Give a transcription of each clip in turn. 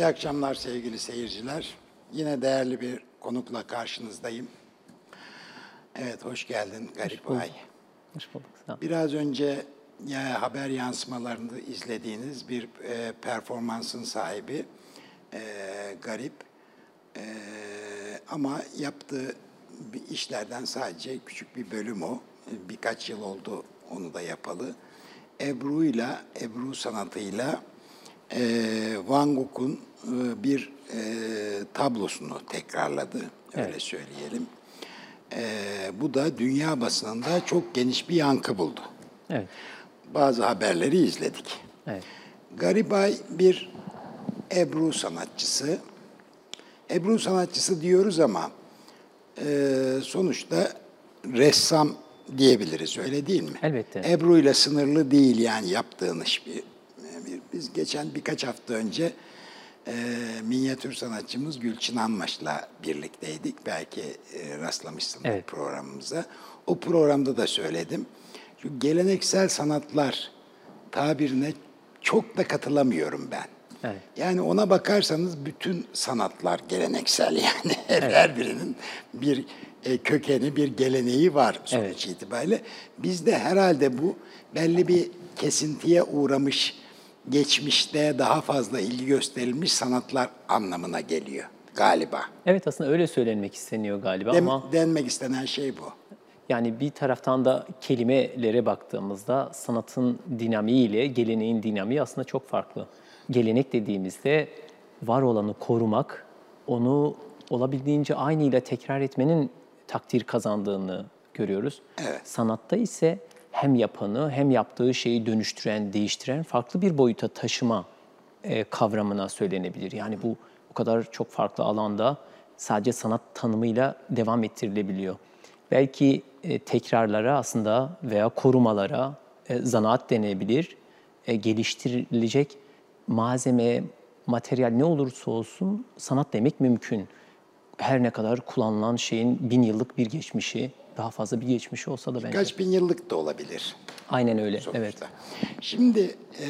İyi akşamlar sevgili seyirciler. Yine değerli bir konukla karşınızdayım. Evet, hoş geldin Garip bulduk. Ay. Hoş bulduk. Sağ ol. Biraz önce ya haber yansımalarında izlediğiniz bir e, performansın sahibi e, Garip. E, ama yaptığı bir işlerden sadece küçük bir bölüm o. E, Birkaç yıl oldu onu da yapalı. Ebru'yla, Ebru sanatıyla e, Van Gogh'un e, bir e, tablosunu tekrarladı. Öyle Evet. söyleyelim. E, bu da dünya basınında çok geniş bir yankı buldu. Evet. Bazı haberleri izledik. Evet. Garibay bir Ebru sanatçısı. Ebru sanatçısı diyoruz ama e, sonuçta ressam diyebiliriz öyle değil mi? Elbette. Ebru ile sınırlı değil yani yaptığın iş. Bir, bir- biz geçen birkaç hafta önce e, minyatür sanatçımız Gülçin Anmaş'la birlikteydik. Belki e, rastlamışsındır Evet. programımıza. O programda da söyledim. Şu geleneksel sanatlar tabirine çok da katılamıyorum ben. Evet. Yani ona bakarsanız bütün sanatlar geleneksel yani her birinin bir e, kökeni, bir geleneği var sonuç Evet. itibariyle. Bizde herhalde bu belli bir kesintiye uğramış, geçmişte daha fazla ilgi gösterilmiş sanatlar anlamına geliyor galiba. Evet aslında öyle söylenmek isteniyor galiba Dem- ama denmek istenen şey bu. yani bir taraftan da kelimelere baktığımızda sanatın dinamiği ile geleneğin dinamiği aslında çok farklı. Gelenek dediğimizde var olanı korumak, onu olabildiğince aynıyla tekrar etmenin takdir kazandığını görüyoruz. Evet. Sanatta ise hem yapanı hem yaptığı şeyi dönüştüren, değiştiren farklı bir boyuta taşıma e, kavramına söylenebilir. Yani bu o kadar çok farklı alanda sadece sanat tanımıyla devam ettirilebiliyor. Belki e, tekrarlara aslında veya korumalara e, zanaat denebilir, geliştirilecek malzeme, materyal ne olursa olsun sanat demek mümkün. Her ne kadar kullanılan şeyin bin yıllık bir geçmişi, daha fazla bir geçmişi olsa da bence. Kaç bin yıllık da olabilir. Aynen öyle, sonuçta. evet. Şimdi e,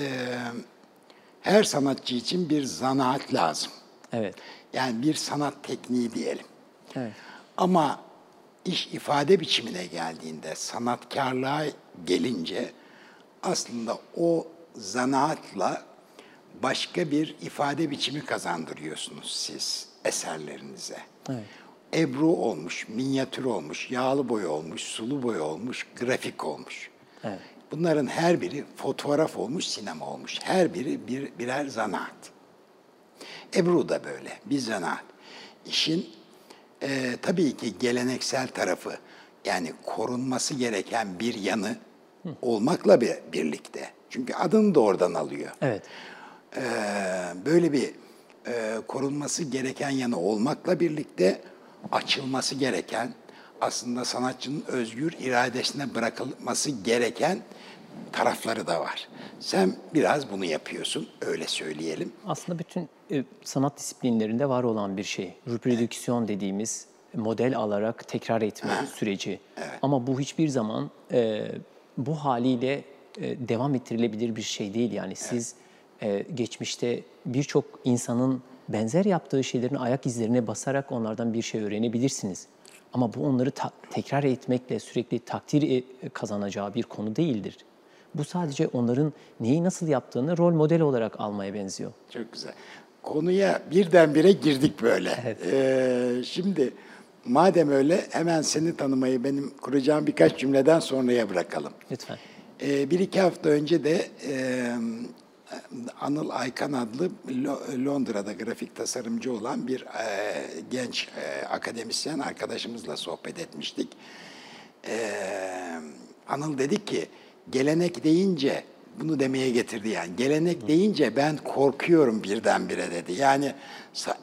her sanatçı için bir zanaat lazım. Evet, Yani bir sanat tekniği diyelim. evet. Ama iş ifade biçimine geldiğinde, sanatkarlığa gelince aslında o zanaatla başka bir ifade biçimi kazandırıyorsunuz siz eserlerinize. Evet. Ebru olmuş, minyatür olmuş, yağlı boy olmuş, sulu boy olmuş, grafik olmuş. Evet. Bunların her biri fotoğraf olmuş, sinema olmuş. Her biri bir, birer zanaat. Ebru da böyle, bir zanaat. İşin e, tabii ki geleneksel tarafı, yani korunması gereken bir yanı olmakla bir, birlikte. Çünkü adını da oradan alıyor. Evet. Ee, böyle bir e, korunması gereken yanı olmakla birlikte açılması gereken, aslında sanatçının özgür iradesine bırakılması gereken tarafları da var. Sen biraz bunu yapıyorsun, öyle söyleyelim. Aslında bütün e, sanat disiplinlerinde var olan bir şey. Reprodüksiyon dediğimiz model alarak tekrar etme süreci. Ama bu hiçbir zaman e, bu haliyle e, devam ettirilebilir bir şey değil. Yani siz e, geçmişte birçok insanın benzer yaptığı şeylerin ayak izlerine basarak onlardan bir şey öğrenebilirsiniz. Ama bu onları tekrar etmekle sürekli takdir e, kazanacağı bir konu değildir. Bu sadece onların neyi nasıl yaptığını rol model olarak almaya benziyor. Çok güzel. Konuya birdenbire girdik böyle. Ee, şimdi madem öyle hemen seni tanımayı benim kuracağım birkaç cümleden sonraya bırakalım. Lütfen. Ee, bir iki hafta önce de e, Anıl Aykan adlı Lo- Londra'da grafik tasarımcı olan bir e, genç e, akademisyen arkadaşımızla sohbet etmiştik. Ee, Anıl dedi ki gelenek deyince bunu demeye getirdi yani. Gelenek deyince ben korkuyorum birdenbire dedi. Yani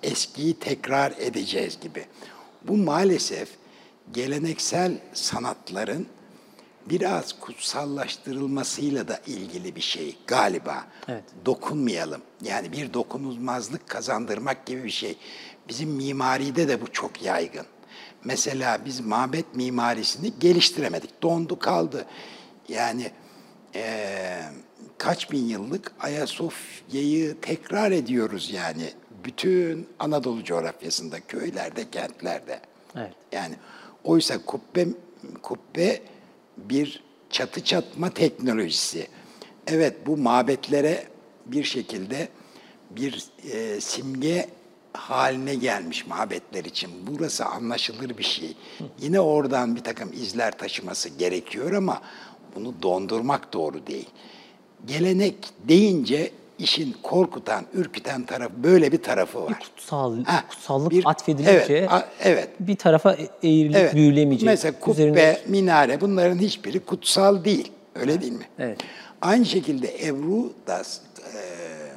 eskiyi tekrar edeceğiz gibi. Bu maalesef geleneksel sanatların biraz kutsallaştırılmasıyla da ilgili bir şey galiba. Evet. Dokunmayalım. Yani bir dokunulmazlık kazandırmak gibi bir şey. Bizim mimaride de bu çok yaygın. Mesela biz mabet mimarisini geliştiremedik. Dondu kaldı. Yani eee, kaç bin yıllık Ayasofya'yı tekrar ediyoruz yani bütün Anadolu coğrafyasında, köylerde, kentlerde. Evet. Yani oysa kubbe kubbe bir çatı çatma teknolojisi. Evet bu mabetlere bir şekilde bir e, simge haline gelmiş mabetler için. Burası anlaşılır bir şey. Yine oradan bir takım izler taşıması gerekiyor ama bunu dondurmak doğru değil. Gelenek deyince işin korkutan, ürküten tarafı böyle bir tarafı var. Kutsal, Ha, kutsallık bir- atfedilince evet, a- evet. bir tarafa e- eğrilip Evet. büyülemeyecek. Mesela kubbe, Üzerine- minare bunların hiçbiri kutsal değil. Öyle değil mi? Evet. Aynı şekilde Ebru da e,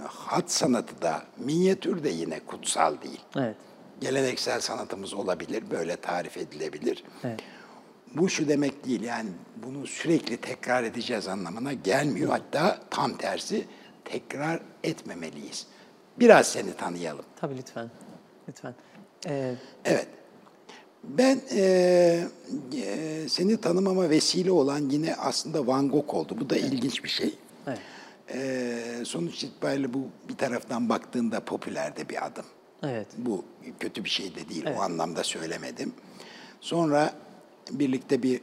hat sanatı da minyatür de yine kutsal değil. Evet. Geleneksel sanatımız olabilir, böyle tarif edilebilir. Evet. Bu şu demek değil yani bunu sürekli tekrar edeceğiz anlamına gelmiyor. Hatta tam tersi tekrar etmemeliyiz. Biraz seni tanıyalım. Tabii lütfen. Lütfen. Ee, Evet. Ben eee, eee, seni tanımama vesile olan yine aslında Van Gogh oldu. Bu da ilginç bir şey. evet. Eee, sonuç itibariyle bu bir taraftan baktığında popüler de bir adım. Evet. Bu kötü bir şey de değil. O anlamda söylemedim. Sonra birlikte bir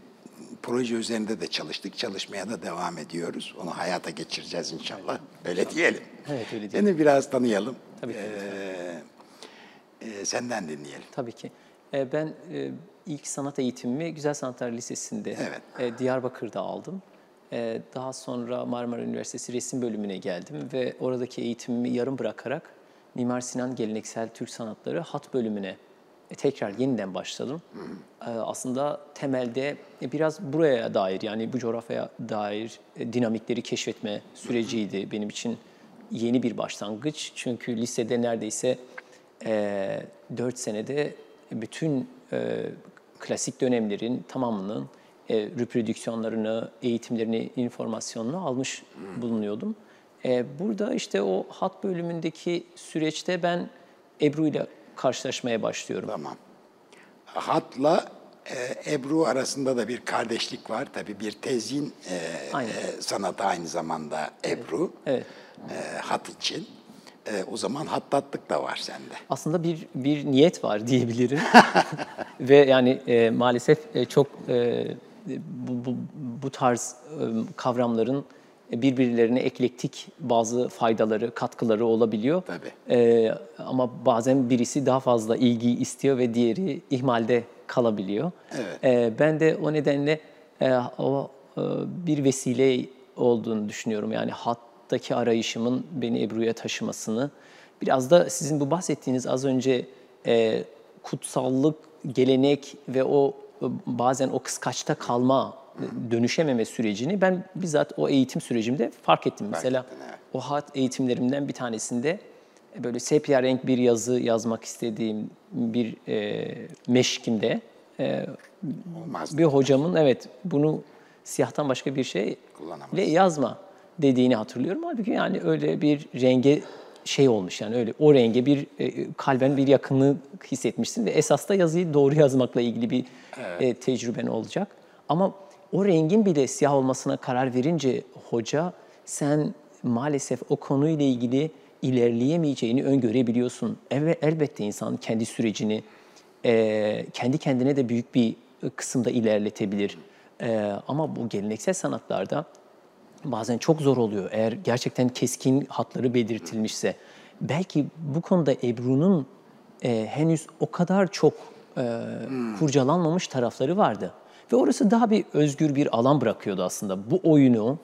proje üzerinde de çalıştık. Çalışmaya da devam ediyoruz. Onu hayata geçireceğiz inşallah. Öyle diyelim. Evet, öyle diyelim. Seni biraz tanıyalım. Tabii ki. Eee, eee, senden dinleyelim. Tabii ki. Ee, ben e, ilk sanat eğitimimi Güzel Sanatlar Lisesi'nde Evet. e, Diyarbakır'da aldım. E, daha sonra Marmara Üniversitesi resim bölümüne geldim ve oradaki eğitimimi yarım bırakarak Mimar Sinan Geleneksel Türk Sanatları hat bölümüne e, tekrar yeniden başladım. E, aslında temelde e, biraz buraya dair yani bu coğrafyaya dair e, dinamikleri keşfetme süreciydi benim için yeni bir başlangıç. Çünkü lisede neredeyse e, 4 senede bütün e, klasik dönemlerin tamamının e, reprodüksiyonlarını, eğitimlerini, informasyonunu almış bulunuyordum. E, burada işte o hat bölümündeki süreçte ben Ebru ile karşılaşmaya başlıyorum. Tamam. Hatla e, Ebru arasında da bir kardeşlik var. Tabii bir tezyin e, Aynen. e, sanatı aynı zamanda Ebru. Evet. E, hat için. E, o zaman hattatlık da var sende. Aslında bir bir niyet var diyebilirim. Ve yani e, maalesef e, çok e, bu, bu, bu tarz e, kavramların birbirlerine eklektik bazı faydaları, katkıları olabiliyor. Tabii. E, ama bazen birisi daha fazla ilgi istiyor ve diğeri ihmalde kalabiliyor. Evet. E, ben de o nedenle e, o e, bir vesile olduğunu düşünüyorum. Yani hattaki arayışımın beni Ebru'ya taşımasını. Biraz da sizin bu bahsettiğiniz az önce e, kutsallık, gelenek ve o e, bazen o kıskaçta kalma, dönüşememe sürecini ben bizzat o eğitim sürecimde fark ettim. Mesela ettin, evet. o hat eğitimlerimden bir tanesinde e, böyle sepya renk bir yazı yazmak istediğim bir e, meşkimde e, Olmaz. bir hocamın evet bunu siyahtan başka bir şey Kullanamazsın. ile yazma dediğini hatırlıyorum. Halbuki yani öyle bir renge şey olmuş yani öyle o renge bir e, kalben bir yakınlık hissetmişsin ve esas da yazıyı doğru yazmakla ilgili bir e, tecrüben olacak. Ama o rengin bile siyah olmasına karar verince hoca sen maalesef o konuyla ilgili ilerleyemeyeceğini öngörebiliyorsun. Elbette insan kendi sürecini kendi kendine de büyük bir kısımda ilerletebilir. Ama bu geleneksel sanatlarda bazen çok zor oluyor. Eğer gerçekten keskin hatları belirtilmişse. Belki bu konuda Ebru'nun henüz o kadar çok kurcalanmamış tarafları vardı. Ve orası daha bir özgür bir alan bırakıyordu aslında. Bu oyunu,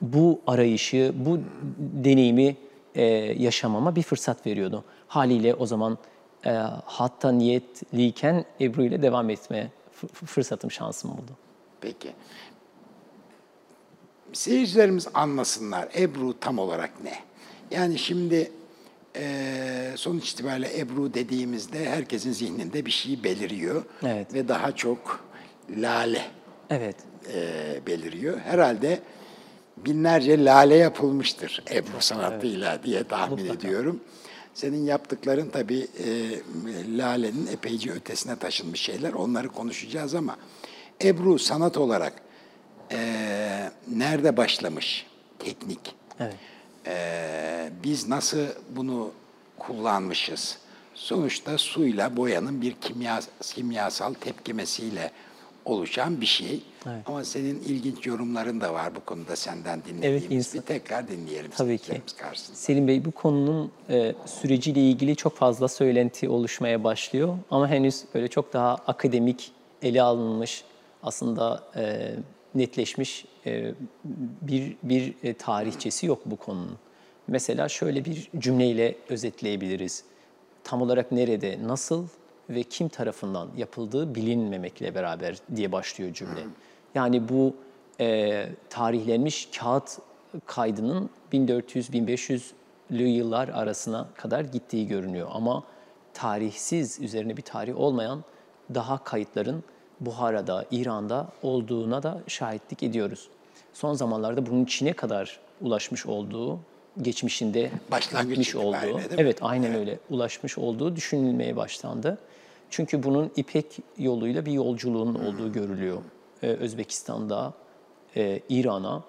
bu arayışı, bu deneyimi e, yaşamama bir fırsat veriyordu. Haliyle o zaman e, hatta niyetliyken Ebru ile devam etmeye fırsatım, şansım oldu. Peki. Seyircilerimiz anlasınlar Ebru tam olarak ne? Yani şimdi eee, sonuç itibariyle Ebru dediğimizde herkesin zihninde bir şey beliriyor. Evet. Ve daha çok lale Evet, eee, beliriyor. Herhalde binlerce lale yapılmıştır Ebru sanatıyla diye tahmin ediyorum. Senin yaptıkların tabii eee, lalenin epeyce ötesine taşınmış şeyler. Onları konuşacağız ama Ebru sanat olarak eee, nerede başlamış teknik? evet. Eee, biz nasıl bunu kullanmışız. Sonuçta suyla boyanın bir kimya, kimyasal tepkimesiyle oluşan bir şey. Ama senin ilginç yorumların da var bu konuda senden dinlediğimiz. insan- Bir tekrar dinleyelim. Tabii ki. karşısında. Selim Bey bu konunun e, süreciyle ilgili çok fazla söylenti oluşmaya başlıyor. Ama henüz böyle çok daha akademik, ele alınmış, aslında e, netleşmiş e, bir, bir e, tarihçesi yok bu konunun. Mesela şöyle bir cümleyle özetleyebiliriz. Tam olarak nerede, nasıl ve kim tarafından yapıldığı bilinmemekle beraber diye başlıyor cümle. Yani bu e, tarihlenmiş kağıt kaydının 1400-1500'lü yıllar arasına kadar gittiği görünüyor. Ama tarihsiz, üzerine bir tarih olmayan daha kayıtların Buhara'da, İran'da olduğuna da şahitlik ediyoruz. Son zamanlarda bunun Çin'e kadar ulaşmış olduğu, geçmişinde Başlangıç olduğu, evet aynen öyle ulaşmış olduğu düşünülmeye başlandı. Çünkü bunun İpek yoluyla bir yolculuğun olduğu görülüyor. Ee, Özbekistan'da, e, İran'a,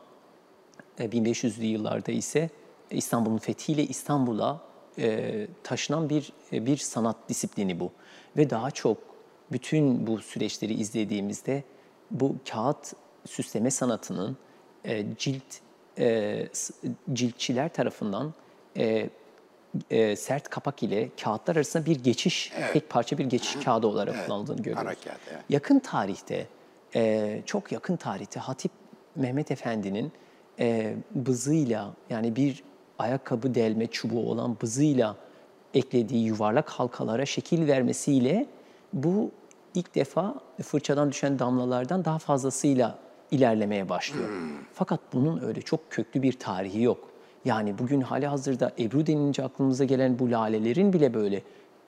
e, 1500'lü yıllarda ise İstanbul'un fethiyle İstanbul'a e, taşınan bir e, bir sanat disiplini bu. Ve daha çok bütün bu süreçleri izlediğimizde bu kağıt süsleme sanatının e, cilt e, ciltçiler tarafından e, e, sert kapak ile kağıtlar arasında bir geçiş, tek parça bir geçiş kağıdı olarak kullanıldığını görüyoruz. Ara kağıt, evet. Yakın tarihte, e, çok yakın tarihte Hatip Mehmet Efendi'nin e, bızıyla yani bir ayakkabı delme çubuğu olan bızıyla eklediği yuvarlak halkalara şekil vermesiyle bu ilk defa fırçadan düşen damlalardan daha fazlasıyla ilerlemeye başlıyor. Fakat bunun öyle çok köklü bir tarihi yok. Yani bugün hali hazırda Ebru denilince aklımıza gelen bu lalelerin bile böyle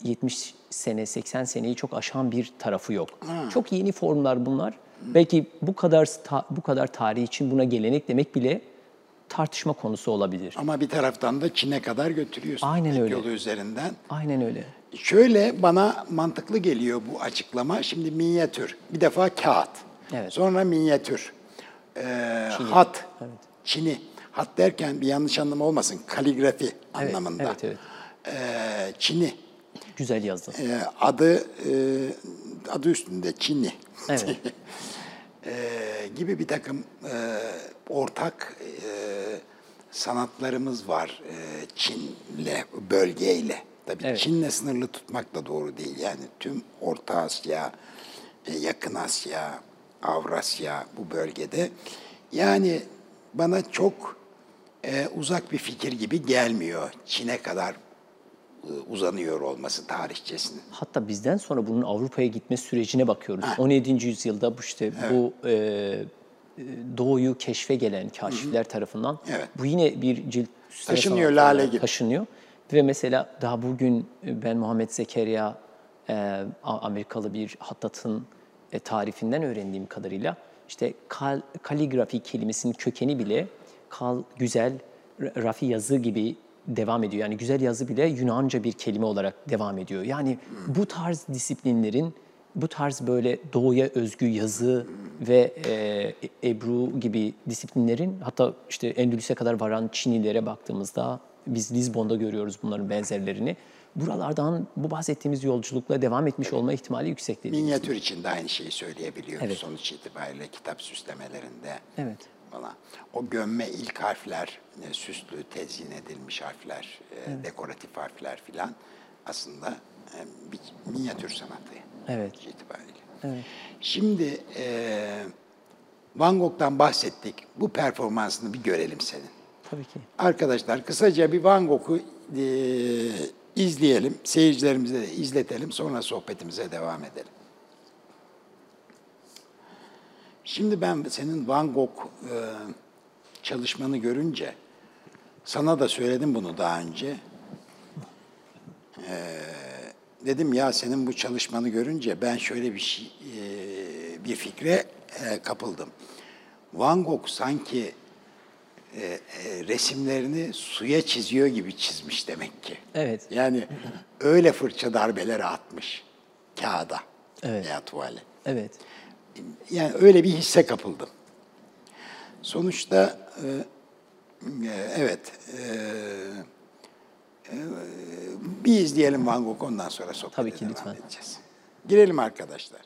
70 sene, 80 seneyi çok aşan bir tarafı yok. Çok yeni formlar bunlar. Belki bu kadar ta- bu kadar tarih için buna gelenek demek bile tartışma konusu olabilir. Ama bir taraftan da Çin'e kadar götürüyorsun. Aynen öyle. yolu üzerinden. Aynen öyle. Şöyle bana mantıklı geliyor bu açıklama. Şimdi minyatür. Bir defa kağıt. Evet. Sonra minyatür. Ee, Çini. Hat. Evet. Çini. Hat derken bir yanlış anlama olmasın. Kaligrafi anlamında. evet, evet. Ee, Çini. Güzel yazdın. Ee, adı e, adı üstünde Çini. Evet. Ee, gibi bir takım e, ortak e, sanatlarımız var e, Çin'le, bölgeyle. Tabii Evet. Çin'le sınırlı tutmak da doğru değil. Yani tüm Orta Asya, e, Yakın Asya, Avrasya bu bölgede. Yani bana çok e, uzak bir fikir gibi gelmiyor. Çin'e kadar e, uzanıyor olması tarihçesinin. Hatta bizden sonra bunun Avrupa'ya gitme sürecine bakıyoruz. 17. yüzyılda bu işte bu e, e, doğuyu keşfe gelen kaşifler tarafından Evet. bu yine bir cilt Taşınıyor, lale gibi. Taşınıyor. Ve mesela daha bugün e, ben Muhammed Zekeriya e, Amerikalı bir hattatın e, tarifinden öğrendiğim kadarıyla işte kal, kaligrafi kelimesinin kökeni bile kal, güzel, ra- rafi yazı gibi devam ediyor. Yani güzel yazı bile Yunanca bir kelime olarak devam ediyor. Yani bu tarz disiplinlerin, bu tarz böyle doğuya özgü yazı ve e, Ebru gibi disiplinlerin hatta işte Endülüs'e kadar varan Çinilere baktığımızda biz Lizbon'da görüyoruz bunların benzerlerini. Buralardan bu bahsettiğimiz yolculukla devam etmiş olma ihtimali yüksek dediğimiz. Minyatür için de aynı şeyi söyleyebiliyoruz Evet. sonuç itibariyle kitap süslemelerinde. Evet. Falan. O gömme ilk harfler, e, süslü, tezyin edilmiş harfler, e, dekoratif harfler filan aslında e, bir minyatür sanatı. Evet. itibariyle. Şimdi e, Van Gogh'tan bahsettik. Bu performansını bir görelim senin. Tabii ki. Arkadaşlar kısaca bir Van Gogh'u e, izleyelim, seyircilerimize de izletelim, sonra sohbetimize devam edelim. Şimdi ben senin Van Gogh e, çalışmanı görünce, sana da söyledim bunu daha önce. E, dedim ya senin bu çalışmanı görünce ben şöyle bir şey, e, bir fikre e, kapıldım. Van Gogh sanki e, e, resimlerini suya çiziyor gibi çizmiş demek ki. Evet. Yani öyle fırça darbeleri atmış kağıda Evet. veya tuvale. Evet. Yani öyle bir hisse kapıldım. Sonuçta e, e, evet e, e, Bir izleyelim Van Gogh ondan sonra sohbete Tabii ki, devam lütfen. edeceğiz. Girelim arkadaşlar.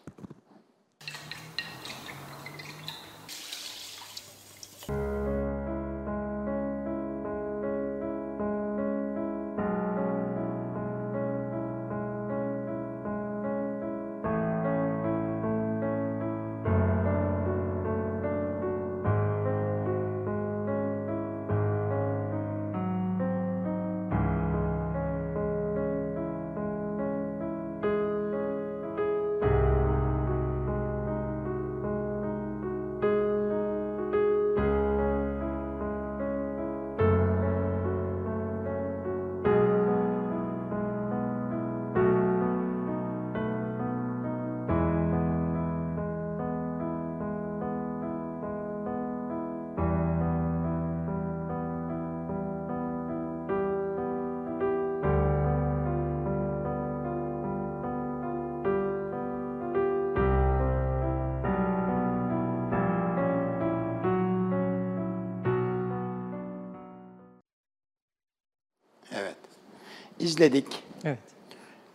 İzledik. Evet.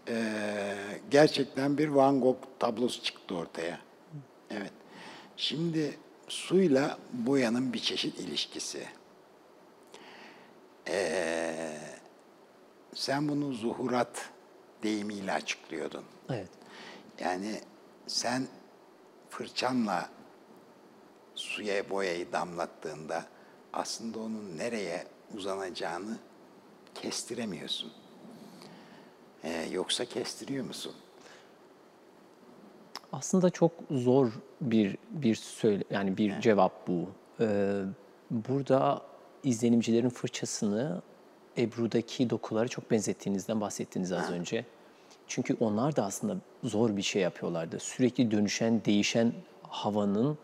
Ee, gerçekten bir Van Gogh tablosu çıktı ortaya. Evet. Şimdi suyla boyanın bir çeşit ilişkisi. Ee, sen bunu zuhurat deyimiyle açıklıyordun. Evet. Yani sen fırçanla suya boyayı damlattığında aslında onun nereye uzanacağını kestiremiyorsun. Ee, yoksa kestiriyor musun? Aslında çok zor bir bir söyle yani bir cevap bu. Ee, burada izlenimcilerin fırçasını Ebru'daki dokulara çok benzettiğinizden bahsettiniz az önce. Çünkü onlar da aslında zor bir şey yapıyorlardı. Sürekli dönüşen, değişen havanın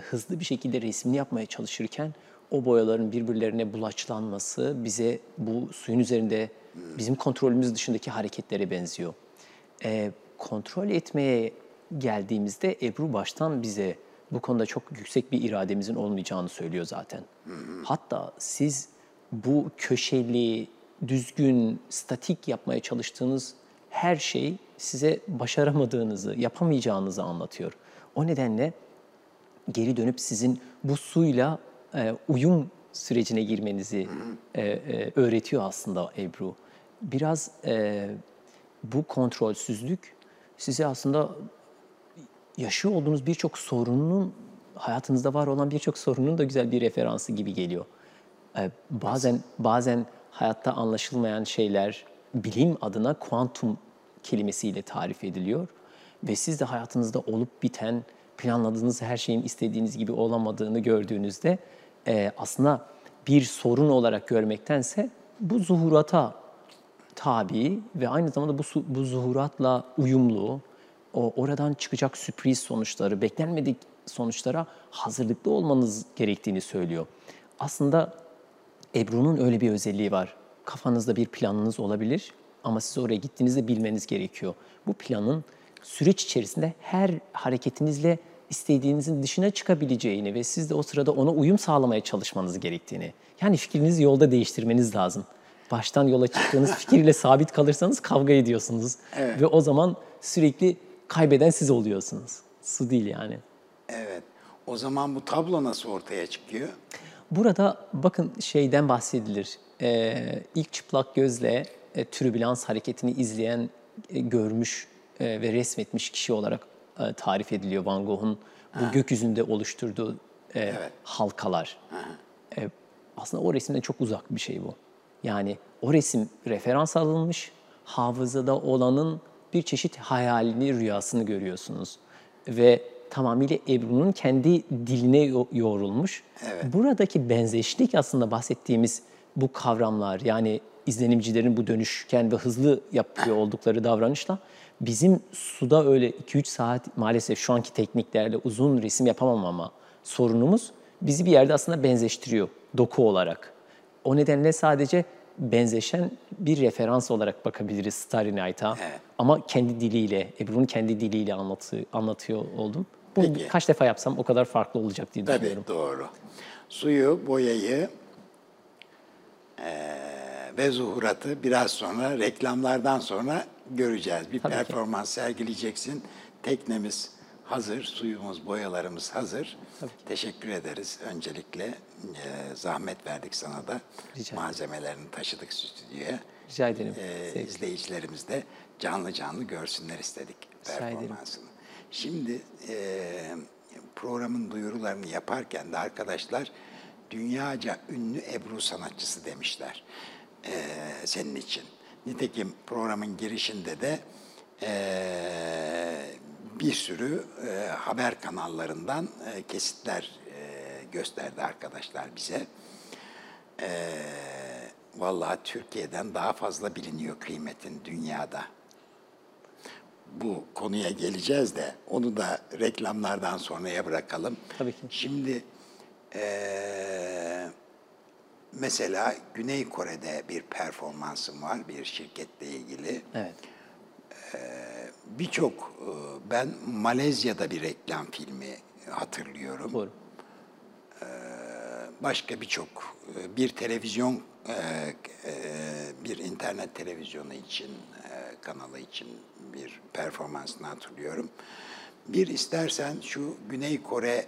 hızlı bir şekilde resmini yapmaya çalışırken o boyaların birbirlerine bulaçlanması bize bu suyun üzerinde bizim kontrolümüz dışındaki hareketlere benziyor. Ee, kontrol etmeye geldiğimizde Ebru baştan bize bu konuda çok yüksek bir irademizin olmayacağını söylüyor zaten. Hatta siz bu köşeli, düzgün, statik yapmaya çalıştığınız her şey size başaramadığınızı, yapamayacağınızı anlatıyor. O nedenle geri dönüp sizin bu suyla e, uyum sürecine girmenizi e, e, öğretiyor aslında Ebru. Biraz e, bu kontrolsüzlük size aslında yaşıyor olduğunuz birçok sorunun, hayatınızda var olan birçok sorunun da güzel bir referansı gibi geliyor. Ee, bazen bazen hayatta anlaşılmayan şeyler bilim adına kuantum kelimesiyle tarif ediliyor ve siz de hayatınızda olup biten, planladığınız her şeyin istediğiniz gibi olamadığını gördüğünüzde e, aslında bir sorun olarak görmektense bu zuhurata tabi ve aynı zamanda bu, bu zuhuratla uyumlu, o oradan çıkacak sürpriz sonuçları, beklenmedik sonuçlara hazırlıklı olmanız gerektiğini söylüyor. Aslında Ebru'nun öyle bir özelliği var. Kafanızda bir planınız olabilir ama siz oraya gittiğinizde bilmeniz gerekiyor. Bu planın süreç içerisinde her hareketinizle istediğinizin dışına çıkabileceğini ve siz de o sırada ona uyum sağlamaya çalışmanız gerektiğini. Yani fikrinizi yolda değiştirmeniz lazım. Baştan yola çıktığınız fikirle sabit kalırsanız kavga ediyorsunuz. Ve o zaman sürekli kaybeden siz oluyorsunuz. Su değil yani. Evet. O zaman bu tablo nasıl ortaya çıkıyor? Burada bakın şeyden bahsedilir. Ee, ilk çıplak gözle e, türbülans hareketini izleyen, e, görmüş e, ve resmetmiş kişi olarak e, tarif ediliyor Van Gogh'un bu gökyüzünde oluşturduğu e, halkalar. E, aslında o resimden çok uzak bir şey bu. Yani o resim referans alınmış, hafızada olanın bir çeşit hayalini, rüyasını görüyorsunuz. Ve tamamıyla Ebru'nun kendi diline yo- yoğrulmuş. Buradaki benzeşlik aslında bahsettiğimiz bu kavramlar yani izlenimcilerin bu dönüşken ve hızlı yapıyor oldukları davranışla bizim suda öyle 2-3 saat maalesef şu anki tekniklerle uzun resim yapamamama sorunumuz bizi bir yerde aslında benzeştiriyor doku olarak. O nedenle sadece benzeşen bir referans olarak bakabiliriz Starry Night'a. Ama kendi diliyle, Ebru'nun kendi diliyle anlatı, anlatıyor oldum. Bunu Peki. kaç defa yapsam o kadar farklı olacak diye Tabii düşünüyorum. doğru. Suyu, boyayı eee, ve zuhuratı biraz sonra reklamlardan sonra göreceğiz. Bir Tabii ki. performans sergileyeceksin. Teknemiz hazır, suyumuz, boyalarımız hazır. Teşekkür ederiz. Öncelikle e, zahmet verdik sana da. Rica. Malzemelerini taşıdık stüdyoya. Rica ederim. E, izleyicilerimiz de canlı canlı görsünler istedik Rica ederim. performansını. Şimdi e, programın duyurularını yaparken de arkadaşlar dünyaca ünlü Ebru sanatçısı demişler e, senin için. Nitekim programın girişinde de e, bir sürü e, haber kanallarından e, kesitler e, gösterdi arkadaşlar bize. E, vallahi Türkiye'den daha fazla biliniyor kıymetin dünyada bu konuya geleceğiz de onu da reklamlardan sonraya bırakalım. Tabii ki. Şimdi eee, mesela Güney Kore'de bir performansım var bir şirketle ilgili. Evet. Birçok e, ben Malezya'da bir reklam filmi hatırlıyorum. Doğru. Başka birçok e, bir televizyon e, bir internet televizyonu için kanalı için bir performansını hatırlıyorum. Bir istersen şu Güney Kore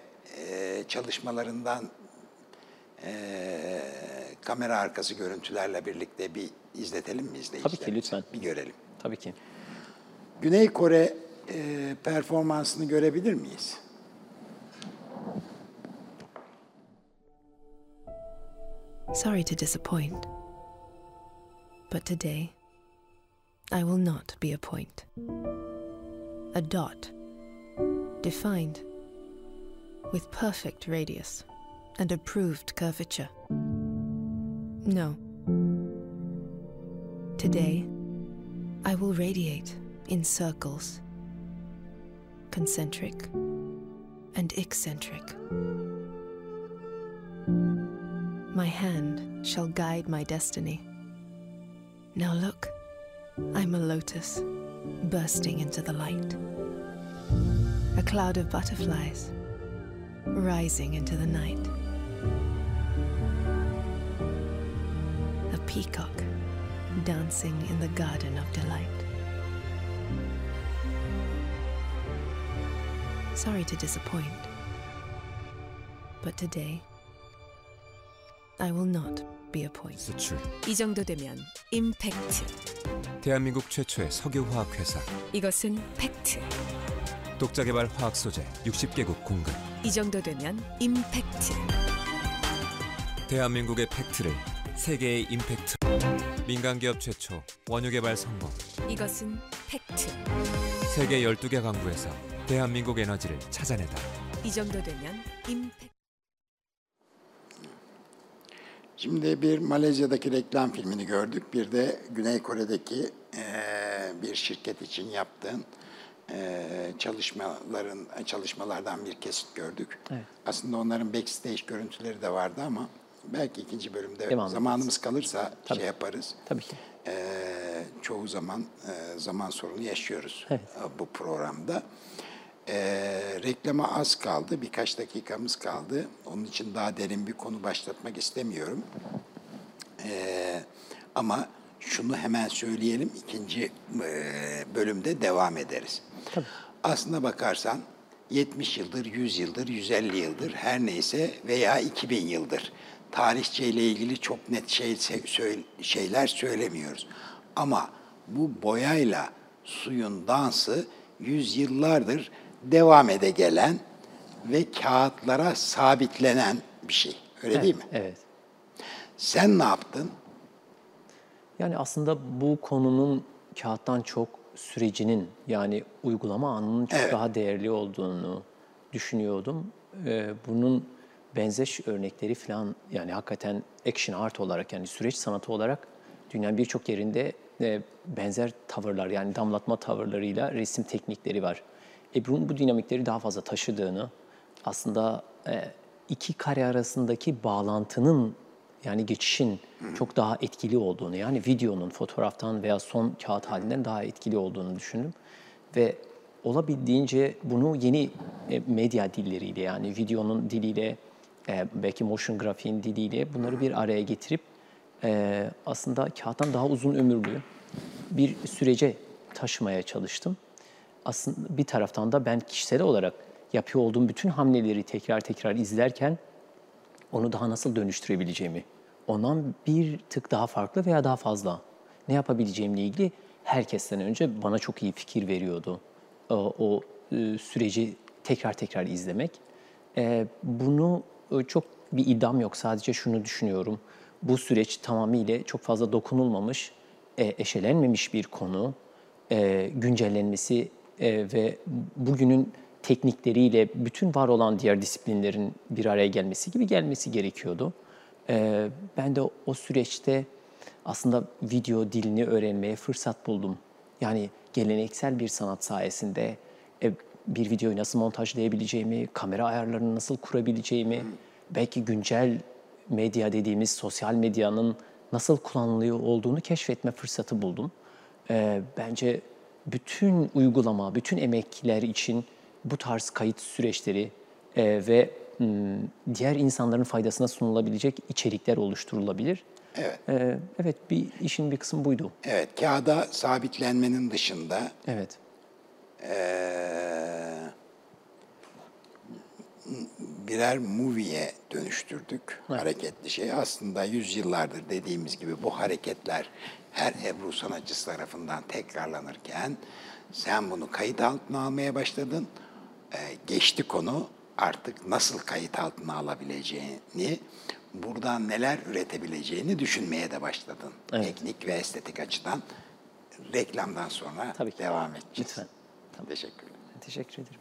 çalışmalarından e, kamera arkası görüntülerle birlikte bir izletelim mi izleyicilerimize? lütfen. Bir görelim. Tabii ki. Güney Kore e, performansını görebilir miyiz? Sorry to disappoint, but today I will not be a point. A dot, defined with perfect radius and approved curvature. No. Today I will radiate in circles, concentric and eccentric. My hand shall guide my destiny. Now look, I'm a lotus bursting into the light. A cloud of butterflies rising into the night. Peacock dancing in the garden of delight. Sorry to disappoint, but today I will not be a point. 수출 이 정도 되면 임팩트. 대한민국 최초의 석유화학 회사 이것은 팩트. 독자 개발 화학 소재 60개국 공급 이 정도 되면 임팩트. 대한민국의 팩트를 세계의 임팩트 민간 기업 최초 원유 개발 성공 이것은 팩트. 세계 12개 강구에서 대한민국 에너지를 찾아내다 이 정도 되면 임팩트. Şimdi bir Malezya'daki reklam filmini gördük. Bir de Güney Kore'deki eee, bir şirket için yaptığın eee, çalışmaların çalışmalardan bir kesit gördük. Evet. Aslında onların backstage görüntüleri de vardı ama belki ikinci bölümde Devam zamanımız ederiz. kalırsa Tabii. şey yaparız. Tabii ki. Eee, çoğu zaman eee, zaman sorunu yaşıyoruz Evet. e, bu programda. Eee, reklama az kaldı, birkaç dakikamız kaldı. Onun için daha derin bir konu başlatmak istemiyorum. Eee, ama şunu hemen söyleyelim, ikinci eee, bölümde devam ederiz. Aslına bakarsan 70 yıldır, 100 yıldır, 150 yıldır her neyse veya 2000 yıldır tarihçeyle ilgili çok net şey, şeyler söylemiyoruz. Ama bu boyayla suyun dansı yüzyıllardır devam ede gelen ve kağıtlara sabitlenen bir şey. Öyle değil mi? Evet. Sen ne yaptın? Yani aslında bu konunun kağıttan çok sürecinin yani uygulama anının çok Evet. daha değerli olduğunu düşünüyordum. Ee, bunun benzeş örnekleri falan yani hakikaten action art olarak yani süreç sanatı olarak dünyanın birçok yerinde e, benzer tavırlar yani damlatma tavırlarıyla resim teknikleri var. Ebru'nun bu dinamikleri daha fazla taşıdığını aslında e, iki kare arasındaki bağlantının yani geçişin çok daha etkili olduğunu yani videonun fotoğraftan veya son kağıt halinden daha etkili olduğunu düşündüm. Ve olabildiğince bunu yeni e, medya dilleriyle yani videonun diliyle e, belki motion grafiğin diliyle bunları bir araya getirip e, aslında kağıttan daha uzun ömürlü bir sürece taşımaya çalıştım. Aslında bir taraftan da ben kişisel olarak yapıyor olduğum bütün hamleleri tekrar tekrar izlerken onu daha nasıl dönüştürebileceğimi, ondan bir tık daha farklı veya daha fazla ne yapabileceğimle ilgili herkesten önce bana çok iyi fikir veriyordu. O, o e, süreci tekrar tekrar izlemek. E, bunu çok bir iddiam yok. Sadece şunu düşünüyorum. Bu süreç tamamıyla çok fazla dokunulmamış, e, eşelenmemiş bir konu. E, güncellenmesi e, ve bugünün teknikleriyle bütün var olan diğer disiplinlerin bir araya gelmesi gibi gelmesi gerekiyordu. Ben de o süreçte aslında video dilini öğrenmeye fırsat buldum. Yani geleneksel bir sanat sayesinde bir videoyu nasıl montajlayabileceğimi, kamera ayarlarını nasıl kurabileceğimi, belki güncel medya dediğimiz sosyal medyanın nasıl kullanılıyor olduğunu keşfetme fırsatı buldum. E, bence bütün uygulama, bütün emekler için bu tarz kayıt süreçleri e, ve m, diğer insanların faydasına sunulabilecek içerikler oluşturulabilir. Evet. E, evet, bir işin bir kısmı buydu. Evet, kağıda sabitlenmenin dışında Evet. Eee, birer movie'ye dönüştürdük hareketli şey. Aslında yüzyıllardır dediğimiz gibi bu hareketler her Ebru sanatçısı tarafından tekrarlanırken sen bunu kayıt altına almaya başladın. Eee, geçti konu artık nasıl kayıt altına alabileceğini, buradan neler üretebileceğini düşünmeye de başladın. Evet. Teknik ve estetik açıdan reklamdan sonra Tabii ki. devam edeceğiz. Lütfen. Teşekkürler. Teşekkür ederim.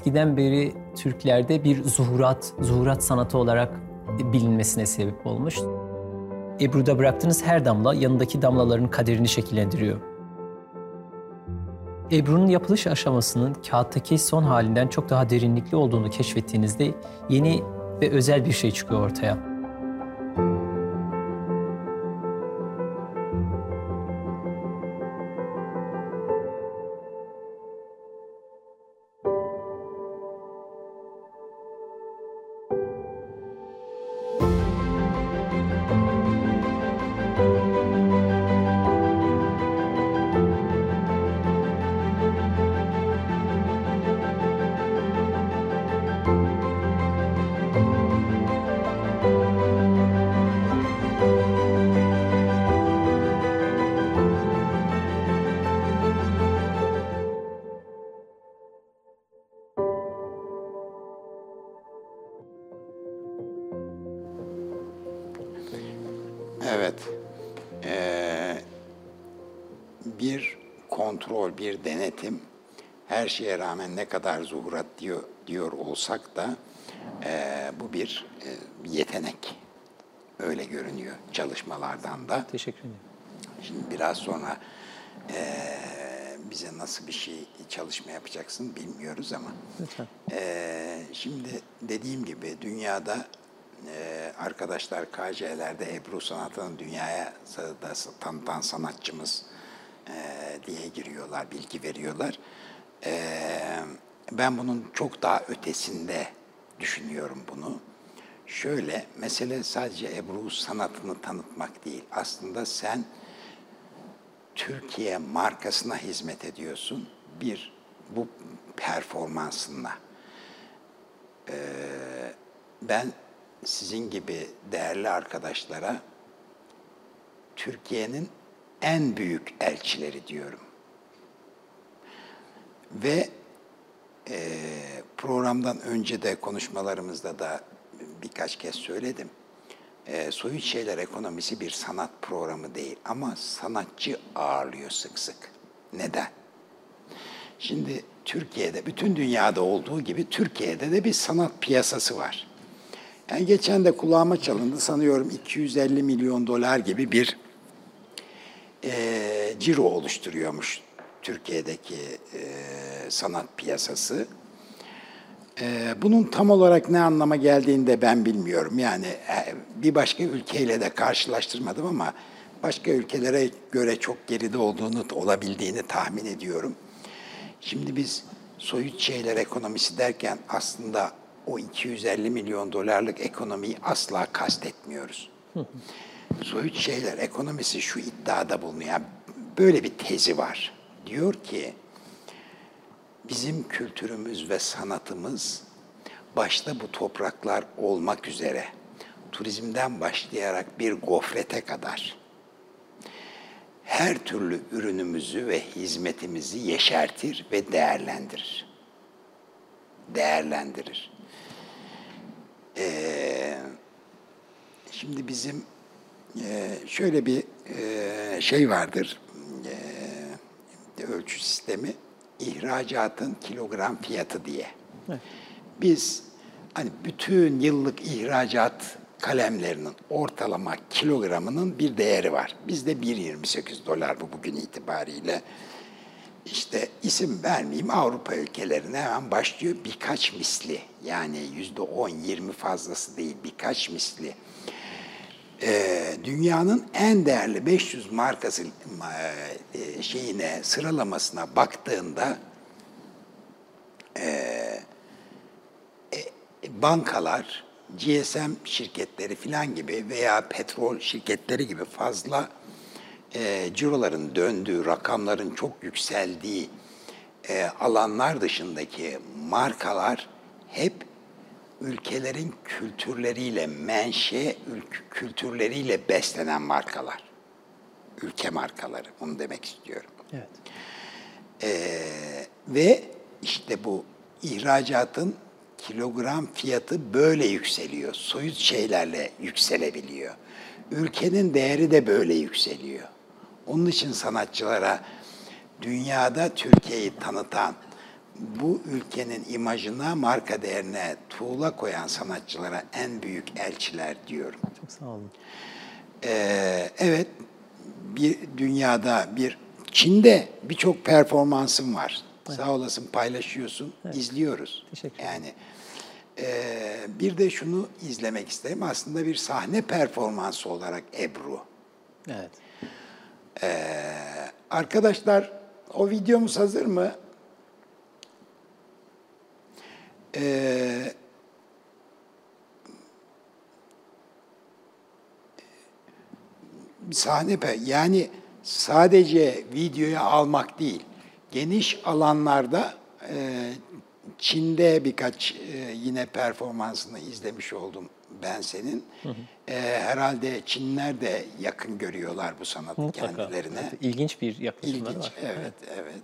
Eskiden beri Türklerde bir zuhurat, zuhurat sanatı olarak bilinmesine sebep olmuş. Ebru'da bıraktığınız her damla yanındaki damlaların kaderini şekillendiriyor. Ebru'nun yapılış aşamasının kağıttaki son halinden çok daha derinlikli olduğunu keşfettiğinizde yeni ve özel bir şey çıkıyor ortaya. Bir denetim her şeye rağmen ne kadar zuhurat diyor, diyor olsak da ee, bu bir e, yetenek. Öyle görünüyor çalışmalardan da. Teşekkür ederim. Şimdi biraz sonra eee, bize nasıl bir şey çalışma yapacaksın bilmiyoruz ama. Lütfen. Eee, şimdi dediğim gibi dünyada eee, arkadaşlar KC'lerde Ebru sanatını dünyaya da tanıtan sanatçımız eee, diye giriyorlar, bilgi veriyorlar. Eee, ben bunun çok daha ötesinde düşünüyorum bunu. Şöyle, mesele sadece Ebru sanatını tanıtmak değil. Aslında sen Türkiye markasına hizmet ediyorsun. Bir, bu performansınla. Ee, ben sizin gibi değerli arkadaşlara Türkiye'nin en büyük elçileri diyorum. Ve e, programdan önce de konuşmalarımızda da birkaç kez söyledim. E, Soyut Şeyler Ekonomisi bir sanat programı değil ama sanatçı ağırlıyor sık sık. Neden? Şimdi Türkiye'de, bütün dünyada olduğu gibi Türkiye'de de bir sanat piyasası var. Yani geçen de kulağıma çalındı sanıyorum 250 milyon dolar gibi bir e, ciro oluşturuyormuş Türkiye'deki e, sanat piyasası. E, bunun tam olarak ne anlama geldiğini de ben bilmiyorum. Yani e, bir başka ülkeyle de karşılaştırmadım ama başka ülkelere göre çok geride olduğunu, olabildiğini tahmin ediyorum. Şimdi biz soyut şeyler ekonomisi derken aslında o 250 milyon dolarlık ekonomiyi asla kastetmiyoruz. Soyut şeyler ekonomisi şu iddiada bulunuyor. Böyle bir tezi var. Diyor ki bizim kültürümüz ve sanatımız başta bu topraklar olmak üzere turizmden başlayarak bir gofrete kadar her türlü ürünümüzü ve hizmetimizi yeşertir ve değerlendirir. Değerlendirir. Ee, şimdi bizim şöyle bir e, şey vardır, e, ölçü sistemi, ihracatın kilogram fiyatı diye. Biz hani bütün yıllık ihracat kalemlerinin ortalama kilogramının bir değeri var. Bizde 1.28 dolar bu bugün itibariyle. İşte isim vermeyeyim Avrupa ülkelerine hemen başlıyor birkaç misli. Yani yüzde 10-20 fazlası değil birkaç misli. Ee, dünyanın en değerli 500 markası e, şeyine sıralamasına baktığında bankalar, GSM şirketleri filan gibi veya petrol şirketleri gibi fazla e, ciroların döndüğü, rakamların çok yükseldiği e, alanlar dışındaki markalar hep ülkelerin kültürleriyle, menşe kültürleriyle beslenen markalar. Ülke markaları, onu demek istiyorum. Evet. Ee, ve işte bu ihracatın kilogram fiyatı böyle yükseliyor. Soyut şeylerle yükselebiliyor. Ülkenin değeri de böyle yükseliyor. Onun için sanatçılara dünyada Türkiye'yi tanıtan, bu ülkenin imajına, marka değerine tuğla koyan sanatçılara en büyük elçiler diyorum. Çok sağ olun. Ee, evet, bir dünyada bir Çin'de birçok performansım var. Sağ olasın paylaşıyorsun, izliyoruz. Teşekkür ederim. Yani e, bir de şunu izlemek isterim. Aslında bir sahne performansı olarak Ebru. Evet. Arkadaşlar o videomuz hazır mı? Ee, sahne yani sadece videoya almak değil, geniş alanlarda e, Çin'de birkaç e, yine performansını izlemiş oldum ben senin. E, herhalde Çinler de yakın görüyorlar bu sanatı Mutlaka. kendilerine. Evet, İlginç bir yaklaşımları İlginç, var. evet, evet.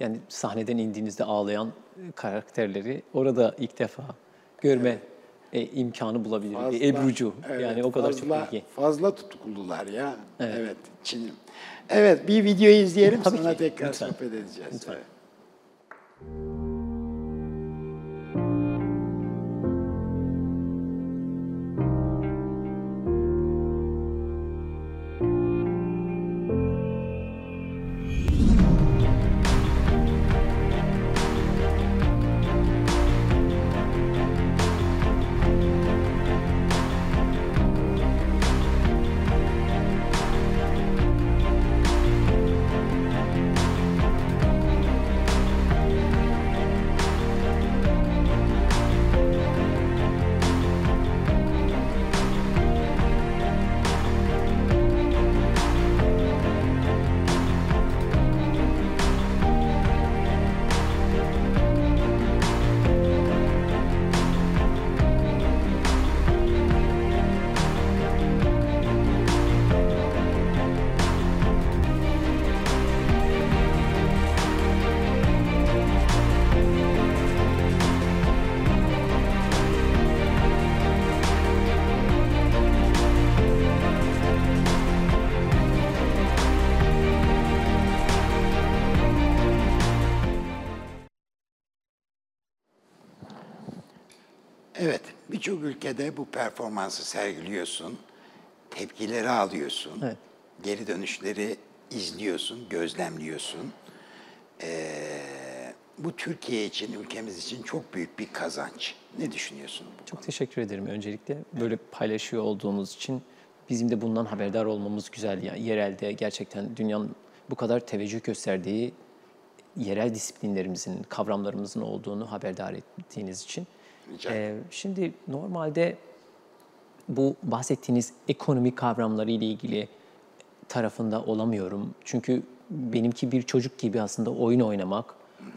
Yani sahneden indiğinizde ağlayan karakterleri orada ilk defa görme e, imkanı bulabilir. Bir Ebru'cu. evet, yani o kadar fazla, çok ilgi. Fazla tutuklular ya. Evet. Çin. Evet, bir videoyu izleyelim Tabii sonra ki, tekrar lütfen. sohbet edeceğiz. Lütfen. Evet. Birçok ülkede bu performansı sergiliyorsun. tepkileri alıyorsun. Evet. Geri dönüşleri izliyorsun, gözlemliyorsun. Ee, bu Türkiye için, ülkemiz için çok büyük bir kazanç. Ne düşünüyorsun bu Çok teşekkür ederim öncelikle. Böyle paylaşıyor olduğumuz için bizim de bundan haberdar olmamız güzel. Yani yerelde gerçekten dünyanın bu kadar teveccüh gösterdiği yerel disiplinlerimizin, kavramlarımızın olduğunu haberdar ettiğiniz için. Rica ederim. Ee, şimdi normalde bu bahsettiğiniz ekonomi kavramları ile ilgili tarafında olamıyorum. Çünkü benimki bir çocuk gibi aslında oyun oynamak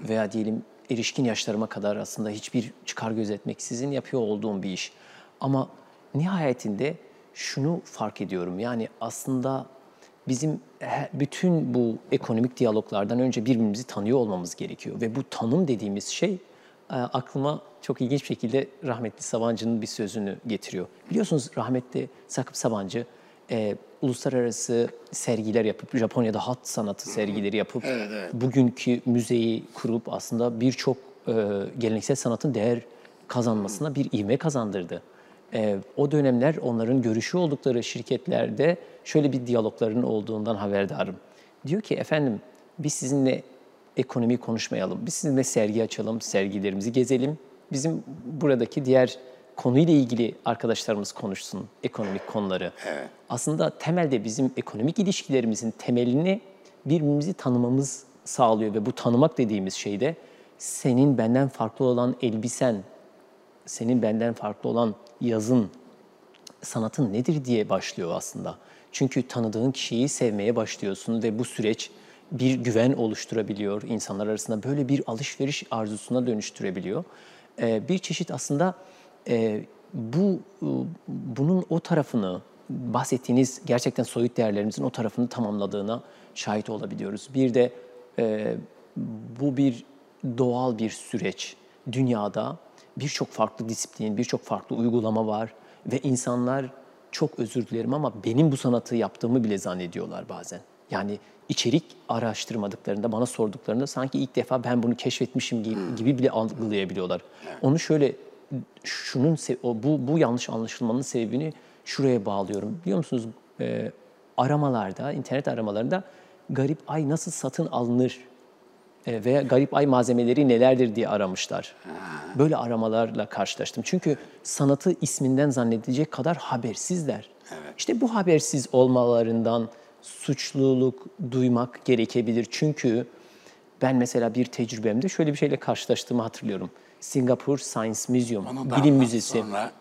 veya diyelim erişkin yaşlarıma kadar aslında hiçbir çıkar gözetmeksizin yapıyor olduğum bir iş. Ama nihayetinde şunu fark ediyorum. Yani aslında bizim bütün bu ekonomik diyaloglardan önce birbirimizi tanıyor olmamız gerekiyor. Ve bu tanım dediğimiz şey aklıma çok ilginç bir şekilde rahmetli Sabancı'nın bir sözünü getiriyor. Biliyorsunuz rahmetli Sakıp Sabancı e, uluslararası sergiler yapıp, Japonya'da hat sanatı sergileri yapıp, bugünkü müzeyi kurup aslında birçok e, geleneksel sanatın değer kazanmasına bir ivme kazandırdı. E, o dönemler onların görüşü oldukları şirketlerde şöyle bir diyalogların olduğundan haberdarım. Diyor ki efendim biz sizinle ekonomi konuşmayalım. Biz sizinle sergi açalım, sergilerimizi gezelim. Bizim buradaki diğer konuyla ilgili arkadaşlarımız konuşsun ekonomik konuları. Aslında temelde bizim ekonomik ilişkilerimizin temelini birbirimizi tanımamız sağlıyor ve bu tanımak dediğimiz şey de senin benden farklı olan elbisen, senin benden farklı olan yazın, sanatın nedir diye başlıyor aslında. Çünkü tanıdığın kişiyi sevmeye başlıyorsun ve bu süreç bir güven oluşturabiliyor insanlar arasında. Böyle bir alışveriş arzusuna dönüştürebiliyor. Ee, bir çeşit aslında e, bu e, bunun o tarafını bahsettiğiniz gerçekten soyut değerlerimizin o tarafını tamamladığına şahit olabiliyoruz. Bir de e, bu bir doğal bir süreç. Dünyada birçok farklı disiplin, birçok farklı uygulama var ve insanlar çok özür dilerim ama benim bu sanatı yaptığımı bile zannediyorlar bazen. Yani içerik araştırmadıklarında, bana sorduklarında sanki ilk defa ben bunu keşfetmişim gibi, gibi bile algılayabiliyorlar. Onu şöyle, şunun bu, bu yanlış anlaşılmanın sebebini şuraya bağlıyorum. Biliyor musunuz e, aramalarda, internet aramalarında garip ay nasıl satın alınır e, veya garip ay malzemeleri nelerdir diye aramışlar. Böyle aramalarla karşılaştım. Çünkü sanatı isminden zannedilecek kadar habersizler. İşte bu habersiz olmalarından suçluluk duymak gerekebilir. Çünkü ben mesela bir tecrübemde şöyle bir şeyle karşılaştığımı hatırlıyorum. Singapore Science Museum, Onu bilim müzesi. sonra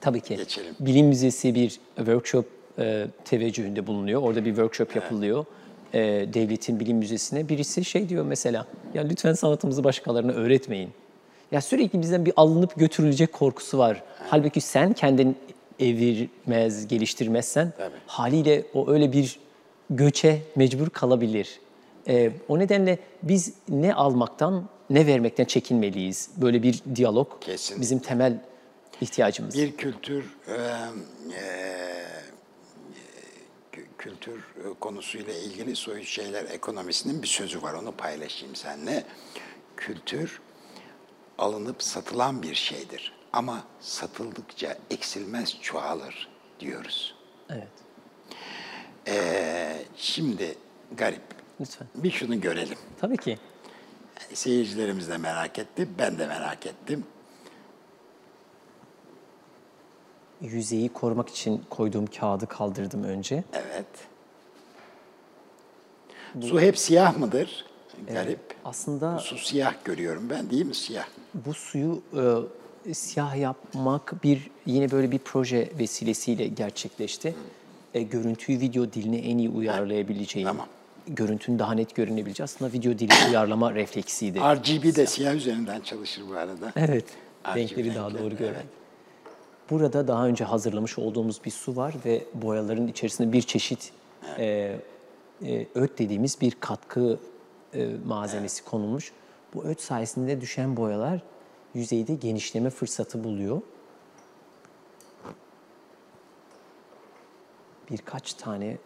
Tabii ki. geçelim. Bilim Müzesi bir workshop e, teveccühünde bulunuyor. Orada bir workshop yapılıyor. E, devletin bilim müzesine. Birisi şey diyor mesela, ya lütfen sanatımızı başkalarına öğretmeyin. Ya sürekli bizden bir alınıp götürülecek korkusu var. Halbuki sen kendin evirmez, geliştirmezsen haliyle o öyle bir göçe mecbur kalabilir. E, o nedenle biz ne almaktan ne vermekten çekinmeliyiz. Böyle bir diyalog Kesin. bizim temel ihtiyacımız. bir kültür e, e, kü- kültür e, konusuyla ilgili soyut şeyler ekonomisinin bir sözü var. Onu paylaşayım seninle. Kültür alınıp satılan bir şeydir. Ama satıldıkça eksilmez çoğalır diyoruz. Evet. E, şimdi garip. Lütfen. Bir şunu görelim. Tabii ki. Seyircilerimiz de merak etti, ben de merak ettim. Yüzeyi korumak için koyduğum kağıdı kaldırdım önce. Evet. Su hep siyah mıdır? Garip. Aslında Su siyah görüyorum ben değil mi siyah? bu suyu e, siyah yapmak bir yine böyle bir proje vesilesiyle gerçekleşti. E, görüntüyü video diline en iyi uyarlayabileceğim, Tamam. görüntünün daha net görünebileceği aslında video dili uyarlama refleksiydi. RGB de siyah üzerinden çalışır bu arada. Evet, RGB renkleri daha doğru gören. evet. Burada daha önce hazırlamış olduğumuz bir su var ve boyaların içerisinde bir çeşit e, e, öt dediğimiz bir katkı e, malzemesi konulmuş. Bu öt sayesinde düşen boyalar yüzeyde genişleme fırsatı buluyor. birkaç tane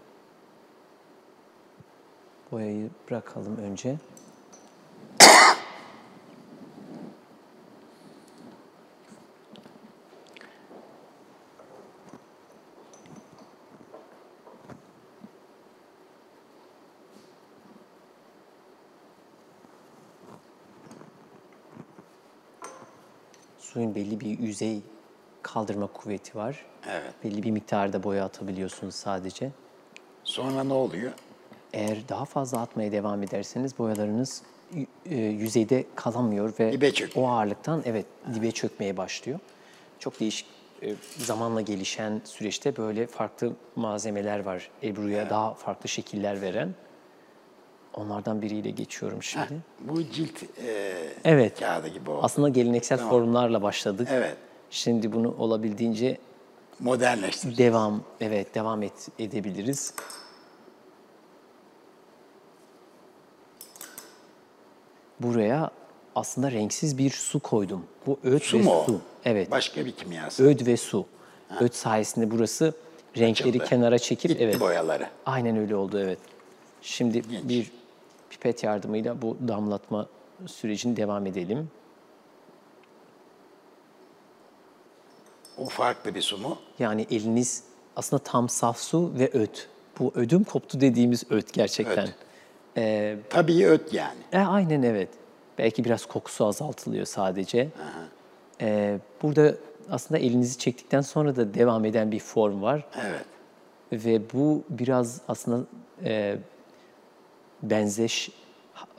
boyayı bırakalım önce. suyun belli bir yüzey kaldırma kuvveti var. Evet. Belli bir miktarda boya atabiliyorsunuz sadece. Sonra ne oluyor? Eğer daha fazla atmaya devam ederseniz boyalarınız e, yüzeyde kalamıyor ve Dibe o ağırlıktan evet dibe çökmeye başlıyor. Çok değişik e, zamanla gelişen süreçte böyle farklı malzemeler var. Ebru'ya daha farklı şekiller veren. Onlardan biriyle geçiyorum şimdi. Bu cilt e, Evet. kağıdı gibi oldu. Aslında geleneksel formlarla başladık. Evet. Şimdi bunu olabildiğince Modernleştir. devam evet devam et, edebiliriz. Buraya aslında renksiz bir su koydum. Bu öt Su ve mu su. Evet. Başka bir kimyası. Öd ve su. Öd sayesinde burası renkleri Açıldı. kenara çekip Gitti evet. boyaları. Aynen öyle oldu evet. Şimdi İlginç. bir pipet yardımıyla bu damlatma sürecini devam edelim. O farklı bir su mu? Yani eliniz aslında tam saf su ve öt. Bu ödüm koptu dediğimiz öt gerçekten. Öt. Ee, Tabii öt yani. e, aynen evet. Belki biraz kokusu azaltılıyor sadece. Ee, burada aslında elinizi çektikten sonra da devam eden bir form var. Evet. Ve bu biraz aslında e, benzeş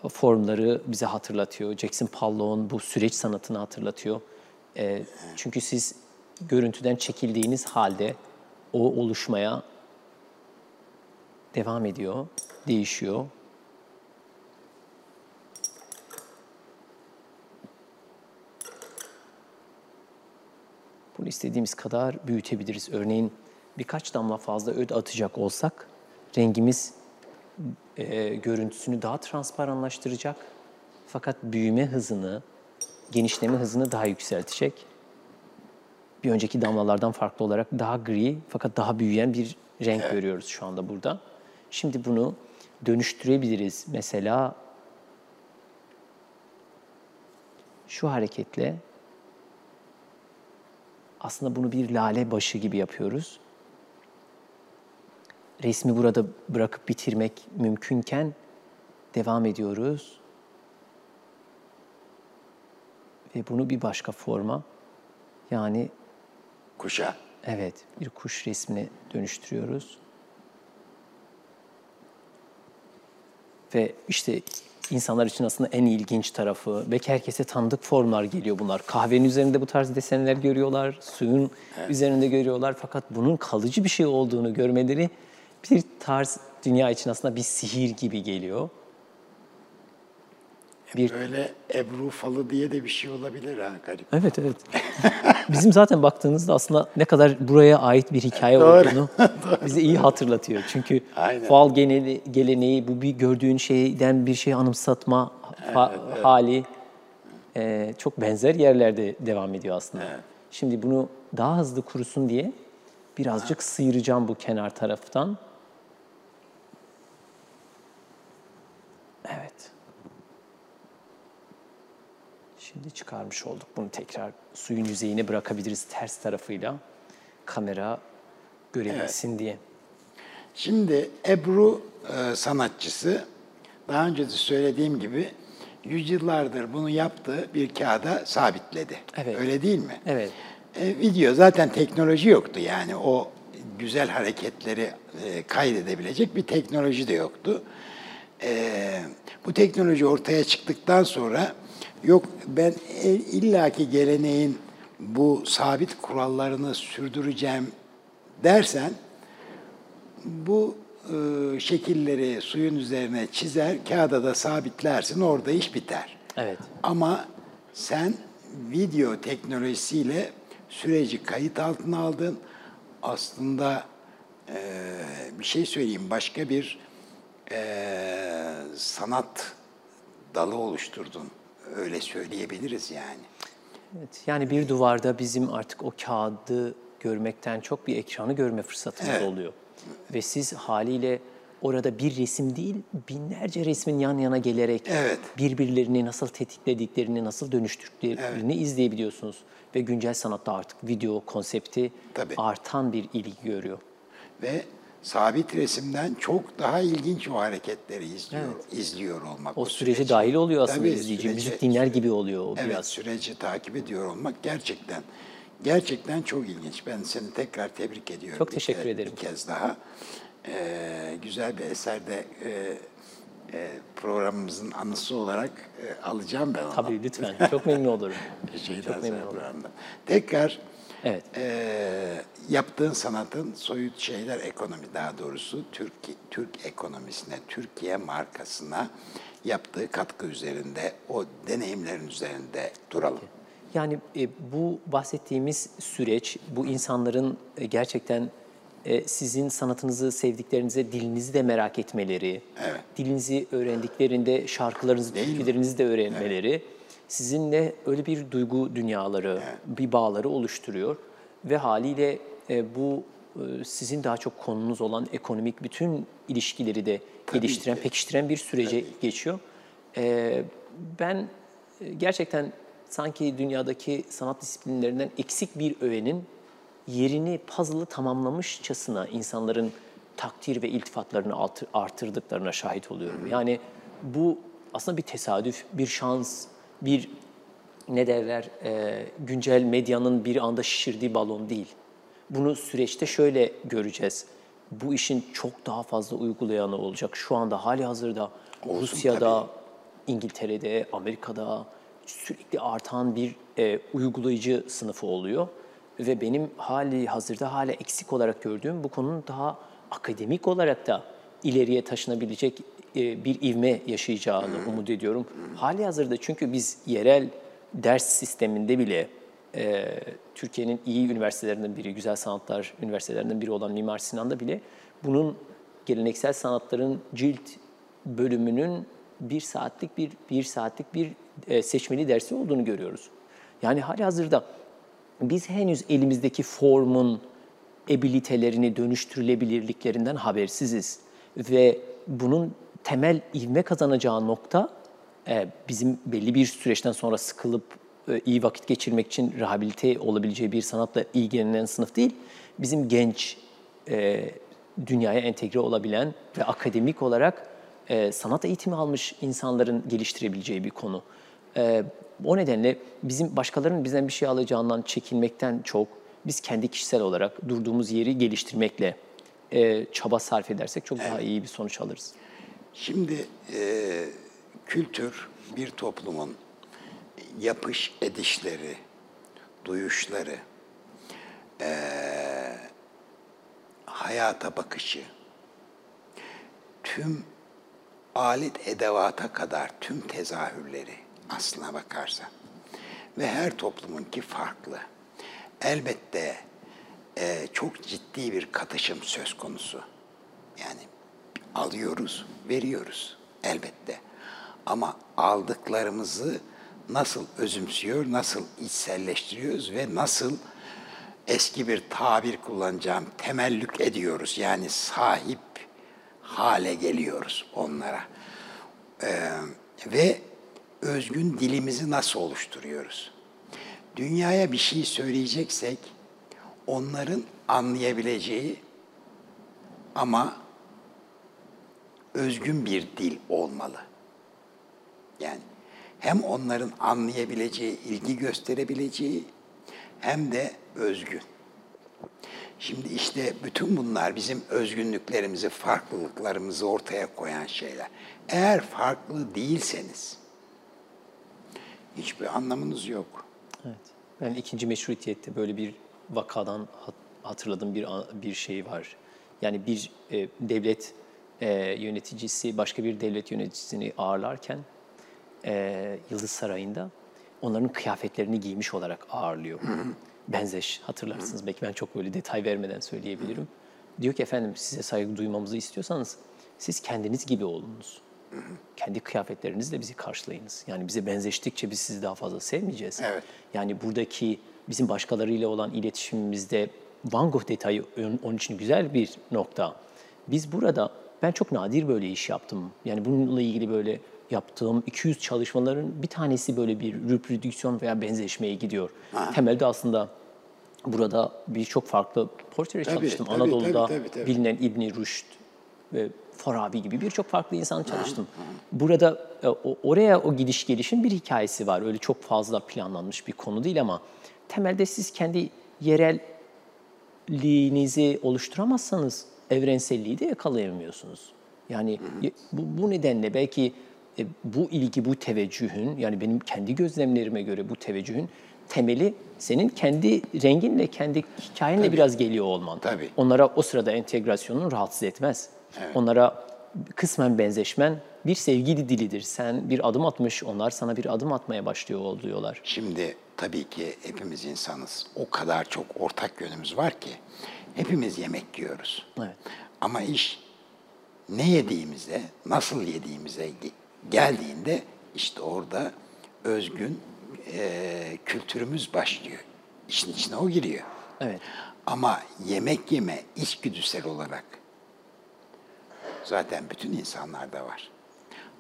formları bize hatırlatıyor. Jackson Pollock'un bu süreç sanatını hatırlatıyor. E, çünkü siz görüntüden çekildiğiniz halde o oluşmaya devam ediyor, değişiyor. Bunu istediğimiz kadar büyütebiliriz. Örneğin birkaç damla fazla öd atacak olsak rengimiz e, görüntüsünü daha transparanlaştıracak. Fakat büyüme hızını, genişleme hızını daha yükseltecek. Bir önceki damlalardan farklı olarak daha gri fakat daha büyüyen bir renk görüyoruz şu anda burada. Şimdi bunu dönüştürebiliriz. Mesela şu hareketle aslında bunu bir lale başı gibi yapıyoruz. Resmi burada bırakıp bitirmek mümkünken devam ediyoruz. Ve bunu bir başka forma yani Kuşa. evet bir kuş resmine dönüştürüyoruz. Ve işte insanlar için aslında en ilginç tarafı ve herkese tanıdık formlar geliyor bunlar. Kahvenin üzerinde bu tarz desenler görüyorlar, suyun üzerinde görüyorlar fakat bunun kalıcı bir şey olduğunu görmeleri bir tarz dünya için aslında bir sihir gibi geliyor. Bir Böyle Ebru falı diye de bir şey olabilir ha garip. Evet evet. Bizim zaten baktığınızda aslında ne kadar buraya ait bir hikaye Doğru. olduğunu bize iyi hatırlatıyor. Çünkü Aynen. fal geneli, geleneği bu bir gördüğün şeyden bir şey anımsatma fa- hali e, çok benzer yerlerde devam ediyor aslında. Şimdi bunu daha hızlı kurusun diye birazcık sıyıracağım bu kenar taraftan. Evet. Şimdi çıkarmış olduk. Bunu tekrar suyun yüzeyine bırakabiliriz ters tarafıyla. Kamera görebilsin diye. Şimdi Ebru e, sanatçısı daha önce de söylediğim gibi yüzyıllardır bunu yaptığı bir kağıda sabitledi. Evet. Öyle değil mi? Evet. E, video zaten teknoloji yoktu yani o güzel hareketleri e, kaydedebilecek bir teknoloji de yoktu. E, bu teknoloji ortaya çıktıktan sonra yok ben e, illaki geleneğin bu sabit kurallarını sürdüreceğim dersen bu e, şekilleri suyun üzerine çizer, kağıda da sabitlersin, orada iş biter. Evet. Ama sen video teknolojisiyle süreci kayıt altına aldın. Aslında e, bir şey söyleyeyim, başka bir e, sanat dalı oluşturdun. Öyle söyleyebiliriz yani. Evet, yani bir duvarda bizim artık o kağıdı görmekten çok bir ekranı görme fırsatımız Evet. oluyor. Ve siz haliyle orada bir resim değil, binlerce resmin yan yana gelerek Evet. birbirlerini nasıl tetiklediklerini, nasıl dönüştürdüklerini izleyebiliyorsunuz. Ve güncel sanatta artık video konsepti Tabii. artan bir ilgi görüyor. Ve sabit resimden çok daha ilginç o hareketleri izliyor izliyor olmak. O sürece dahil oluyor aslında izleyici. Müzik dinler gibi oluyor o evet, biraz. süreci takip ediyor olmak gerçekten gerçekten çok ilginç. Ben seni tekrar tebrik ediyorum. Çok bir teşekkür ke- ederim. Bir kez daha. Ee, güzel bir eserde e, e, programımızın anısı olarak e, alacağım ben onu. Tabii lütfen. Çok memnun olurum. Şeyden Çok memnun olurum. programda. Tekrar Evet. e, yaptığın sanatın soyut şeyler ekonomi daha doğrusu Türk Türk ekonomisine, Türkiye markasına yaptığı katkı üzerinde, o deneyimlerin üzerinde duralım. Yani e, bu bahsettiğimiz süreç, bu insanların e, gerçekten e, sizin sanatınızı sevdiklerinize dilinizi de merak etmeleri, Evet. dilinizi öğrendiklerinde şarkılarınızı, türkülerinizi de öğrenmeleri, sizinle öyle bir duygu dünyaları, bir bağları oluşturuyor ve haliyle e, bu e, sizin daha çok konunuz olan ekonomik bütün ilişkileri de geliştiren, ki. pekiştiren bir sürece geçiyor. E, ben e, gerçekten sanki dünyadaki sanat disiplinlerinden eksik bir öğenin yerini puzzle'ı tamamlamışçasına insanların takdir ve iltifatlarını artır- artırdıklarına şahit oluyorum. Yani bu aslında bir tesadüf, bir şans, bir ne derler e, güncel medyanın bir anda şişirdiği balon değil. Bunu süreçte şöyle göreceğiz. Bu işin çok daha fazla uygulayanı olacak. Şu anda hali hazırda Olsun Rusya'da, İngiltere'de, Amerika'da sürekli artan bir e, uygulayıcı sınıfı oluyor. Ve benim hali hazırda hala eksik olarak gördüğüm bu konunun daha akademik olarak da ileriye taşınabilecek e, bir ivme yaşayacağını umut ediyorum. Hali hazırda çünkü biz yerel ders sisteminde bile e, Türkiye'nin iyi üniversitelerinden biri, güzel sanatlar üniversitelerinden biri olan Mimar Sinan'da bile bunun geleneksel sanatların cilt bölümünün bir saatlik bir bir saatlik bir e, seçmeli dersi olduğunu görüyoruz. Yani hali hazırda biz henüz elimizdeki formun abilitelerini dönüştürülebilirliklerinden habersiziz ve bunun temel ivme kazanacağı nokta e, bizim belli bir süreçten sonra sıkılıp e, iyi vakit geçirmek için rehabilite olabileceği bir sanatla ilgilenen sınıf değil, bizim genç e, dünyaya entegre olabilen ve akademik olarak e, sanat eğitimi almış insanların geliştirebileceği bir konu. E, o nedenle bizim başkalarının bizden bir şey alacağından çekinmekten çok biz kendi kişisel olarak durduğumuz yeri geliştirmekle e, çaba sarf edersek çok daha iyi bir sonuç alırız. Şimdi e, kültür bir toplumun yapış edişleri, duyuşları, e, hayata bakışı, tüm alet edevata kadar tüm tezahürleri aslına bakarsan ve her toplumunki farklı. Elbette e, çok ciddi bir katışım söz konusu. Yani alıyoruz, veriyoruz elbette. Ama aldıklarımızı nasıl özümsüyor, nasıl içselleştiriyoruz ve nasıl eski bir tabir kullanacağım temellük ediyoruz. Yani sahip hale geliyoruz onlara. Ee, ve özgün dilimizi nasıl oluşturuyoruz? Dünyaya bir şey söyleyeceksek onların anlayabileceği ama özgün bir dil olmalı. Yani hem onların anlayabileceği, ilgi gösterebileceği hem de özgün. Şimdi işte bütün bunlar bizim özgünlüklerimizi, farklılıklarımızı ortaya koyan şeyler. Eğer farklı değilseniz hiçbir anlamınız yok. Evet. Ben ikinci meşrutiyette böyle bir vakadan hat- hatırladığım bir bir şey var. Yani bir e, devlet e, yöneticisi başka bir devlet yöneticisini ağırlarken e, Yıldız Sarayı'nda onların kıyafetlerini giymiş olarak ağırlıyor. Benzeş hatırlarsınız. Belki ben çok böyle detay vermeden söyleyebilirim. Diyor ki efendim size saygı duymamızı istiyorsanız siz kendiniz gibi olunuz. Kendi kıyafetlerinizle bizi karşılayınız. Yani bize benzeştikçe biz sizi daha fazla sevmeyeceğiz. Evet. Yani buradaki bizim başkalarıyla olan iletişimimizde Van Gogh detayı onun için güzel bir nokta. Biz burada, ben çok nadir böyle iş yaptım. Yani bununla ilgili böyle yaptığım 200 çalışmaların bir tanesi böyle bir reprodüksiyon veya benzeşmeye gidiyor. Temelde aslında Burada birçok farklı portre çalıştım. tabii, Anadolu'da tabii, tabii, tabii. bilinen İbni Rüşd ve Farabi gibi birçok farklı insan çalıştım. Burada e, oraya o gidiş gelişin bir hikayesi var. Öyle çok fazla planlanmış bir konu değil ama temelde siz kendi yerelliğinizi oluşturamazsanız evrenselliği de yakalayamıyorsunuz. Yani y- bu, bu nedenle belki e, bu ilgi, bu teveccühün yani benim kendi gözlemlerime göre bu teveccühün temeli senin kendi renginle, kendi hikayenle biraz geliyor olman. Tabii. Onlara o sırada entegrasyonun rahatsız etmez. Onlara kısmen benzeşmen bir sevgi dilidir. Sen bir adım atmış, onlar sana bir adım atmaya başlıyor oluyorlar. Şimdi tabii ki hepimiz insanız. O kadar çok ortak yönümüz var ki hepimiz yemek yiyoruz. Evet. Ama iş ne yediğimize, nasıl yediğimize ge- geldiğinde işte orada özgün eee, kültürümüz başlıyor. İşin içine o giriyor. Evet. Ama yemek yeme içgüdüsel olarak zaten bütün insanlarda var.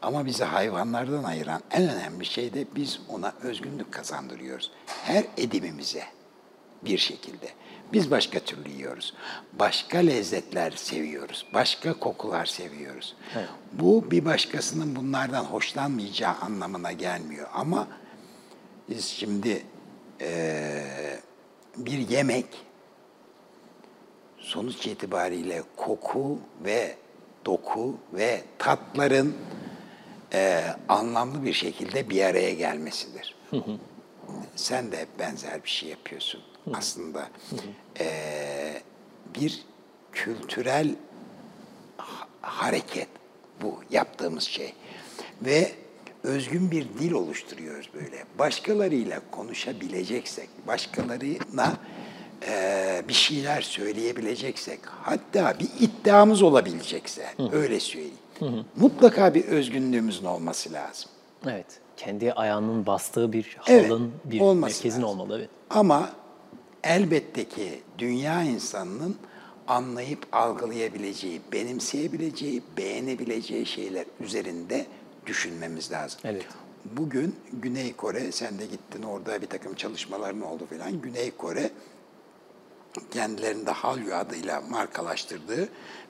Ama bizi hayvanlardan ayıran en önemli şey de biz ona özgünlük kazandırıyoruz. Her edimimize bir şekilde. Biz başka türlü yiyoruz. Başka lezzetler seviyoruz. Başka kokular seviyoruz. Bu bir başkasının bunlardan hoşlanmayacağı anlamına gelmiyor. Ama biz şimdi eee, bir yemek sonuç itibariyle koku ve doku ve tatların eee, anlamlı bir şekilde bir araya gelmesidir. Sen de benzer bir şey yapıyorsun. Aslında eee, bir kültürel ha- hareket bu yaptığımız şey. Ve özgün bir dil oluşturuyoruz böyle. Başkalarıyla konuşabileceksek, başkalarına eee, bir şeyler söyleyebileceksek, hatta bir iddiamız olabilecekse, öyle söyleyeyim. Mutlaka bir özgünlüğümüzün olması lazım. Evet. Kendi ayağının bastığı bir Evet, halın, bir olması merkezin lazım. olmalı. Evet. Ama elbette ki dünya insanının anlayıp algılayabileceği, benimseyebileceği, beğenebileceği şeyler üzerinde düşünmemiz lazım. Evet. Bugün Güney Kore, sen de gittin orada bir takım çalışmaların oldu filan. Güney Kore kendilerinde Hallyu adıyla markalaştırdığı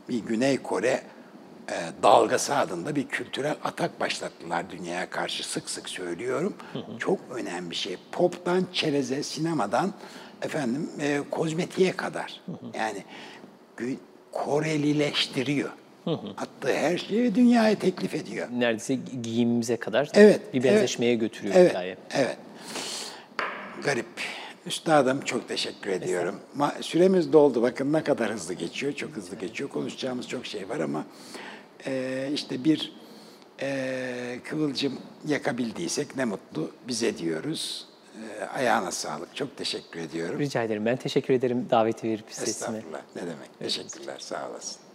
bir Güney Kore e, dalgası adında bir kültürel atak başlattılar dünyaya karşı sık sık söylüyorum. Çok önemli bir şey. Pop'tan çereze, sinemadan efendim e, kozmetiğe kadar. Yani gü- Korelileştiriyor. Attığı her şeyi dünyaya teklif ediyor. Neredeyse giyimimize kadar Evet. bir evet, benzeşmeye götürüyor evet, hikaye. Evet. Garip. Üstadım çok teşekkür ediyorum. Ma- süremiz doldu. Bakın ne kadar hızlı geçiyor. Çok hızlı geçiyor. Konuşacağımız çok şey var ama e, işte bir e, kıvılcım yakabildiysek ne mutlu bize diyoruz. E, ayağına sağlık. Çok teşekkür ediyorum. Rica ederim. Ben teşekkür ederim daveti verip sesime. Estağfurullah. Ne demek. Teşekkürler. Sağ olasın.